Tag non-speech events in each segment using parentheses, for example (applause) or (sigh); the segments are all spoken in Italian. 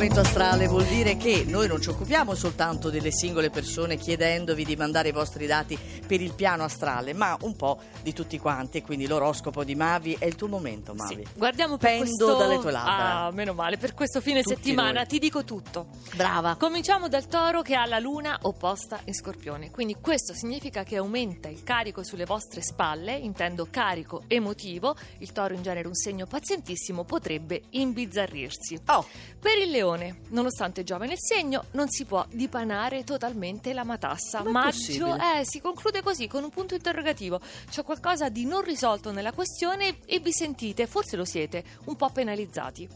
momento astrale vuol dire che noi non ci occupiamo soltanto delle singole persone chiedendovi di mandare i vostri dati per il piano astrale, ma un po' di tutti quanti. E quindi l'oroscopo di Mavi è il tuo momento, Mavi. Sì, guardiamo per Pendo questo... dalle tue labbra. Ah, meno male, per questo fine Tutti settimana noi. ti dico tutto. Brava. Cominciamo dal toro che ha la luna opposta in scorpione, quindi questo significa che aumenta il carico sulle vostre spalle, intendo carico emotivo, il toro in genere un segno pazientissimo, potrebbe imbizzarrirsi. Oh, Per il leone, nonostante giove nel segno, non si può dipanare totalmente la matassa. Ma Maggio eh, si conclude così, con un punto interrogativo. C'è qualcosa di non risolto nella questione e vi sentite, forse lo siete, un po' penalizzati.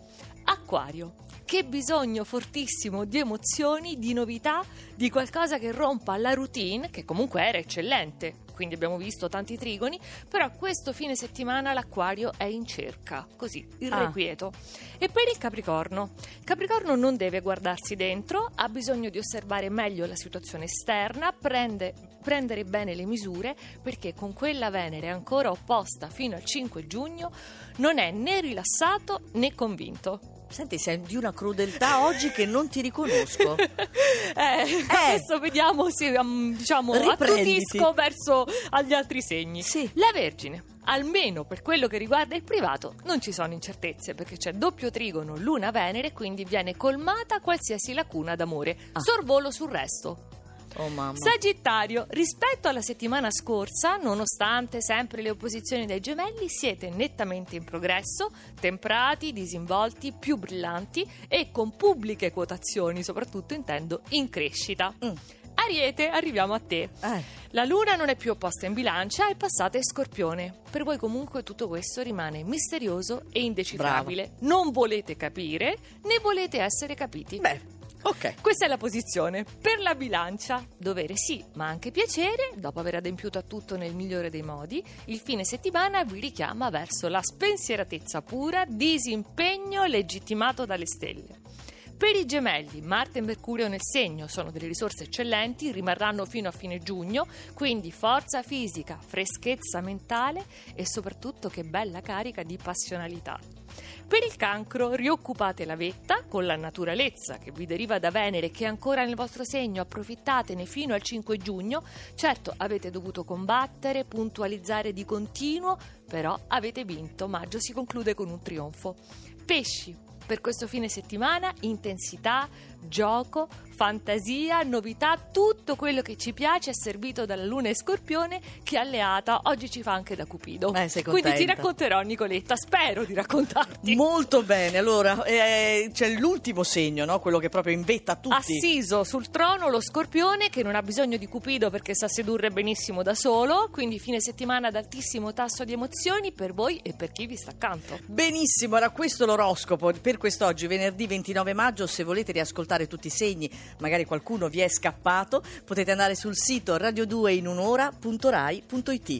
Acquario. Che bisogno fortissimo di emozioni, di novità, di qualcosa che rompa la routine, che comunque era eccellente, quindi abbiamo visto tanti trigoni, però questo fine settimana l'acquario è in cerca, così, irrequieto. E per il Capricorno? Capricorno non deve guardarsi dentro, ha bisogno di osservare meglio la situazione esterna, prende- prendere bene le misure, perché con quella Venere ancora opposta fino al 5 giugno non è né rilassato né convinto. Senti, sei di una crudeltà oggi che non ti riconosco. (laughs) Eh, adesso vediamo se um, diciamo attutisco verso agli altri segni. Sì. La Vergine, almeno per quello che riguarda il privato, non ci sono incertezze perché c'è doppio trigono Luna-Venere, quindi viene colmata qualsiasi lacuna d'amore. Ah. Sorvolo sul resto. Oh mamma. Sagittario, rispetto alla settimana scorsa, nonostante sempre le opposizioni dai gemelli, siete nettamente in progresso, temprati, disinvolti, più brillanti e con pubbliche quotazioni, soprattutto intendo in crescita. Mm. Ariete, arriviamo a te. Eh, La luna non è più opposta in bilancia, è passata in scorpione. Per voi comunque tutto questo rimane misterioso e indecifrabile. Non volete capire né volete essere capiti. beh, ok. Questa è la posizione. Per la bilancia, dovere sì, ma anche piacere, dopo aver adempiuto a tutto nel migliore dei modi, il fine settimana vi richiama verso la spensieratezza pura, disimpegno legittimato dalle stelle. Per i gemelli, Marte e Mercurio nel segno sono delle risorse eccellenti, rimarranno fino a fine giugno, quindi forza fisica, freschezza mentale e soprattutto che bella carica di passionalità. Per il cancro rioccupate la vetta con la naturalezza che vi deriva da Venere che è ancora nel vostro segno, approfittatene fino al 5 giugno. Certo, avete dovuto combattere, puntualizzare di continuo, però avete vinto. Maggio si conclude con un trionfo. Pesci. Per questo fine settimana intensità, gioco, fantasia, novità, tutto quello che ci piace è servito dalla luna e scorpione che alleata oggi ci fa anche da Cupido. Eh, Quindi ti racconterò Nicoletta, spero di raccontarti. Molto bene, allora eh, c'è l'ultimo segno, no? quello che proprio invetta tutti. Assiso sul trono lo scorpione che non ha bisogno di Cupido perché sa sedurre benissimo da solo, quindi fine settimana ad altissimo tasso di emozioni per voi e per chi vi sta accanto. Benissimo, era questo l'oroscopo per quest'oggi, venerdì 29 maggio. Se volete riascoltare tutti i segni, magari qualcuno vi è scappato, potete andare sul sito radio2inunora.rai.it.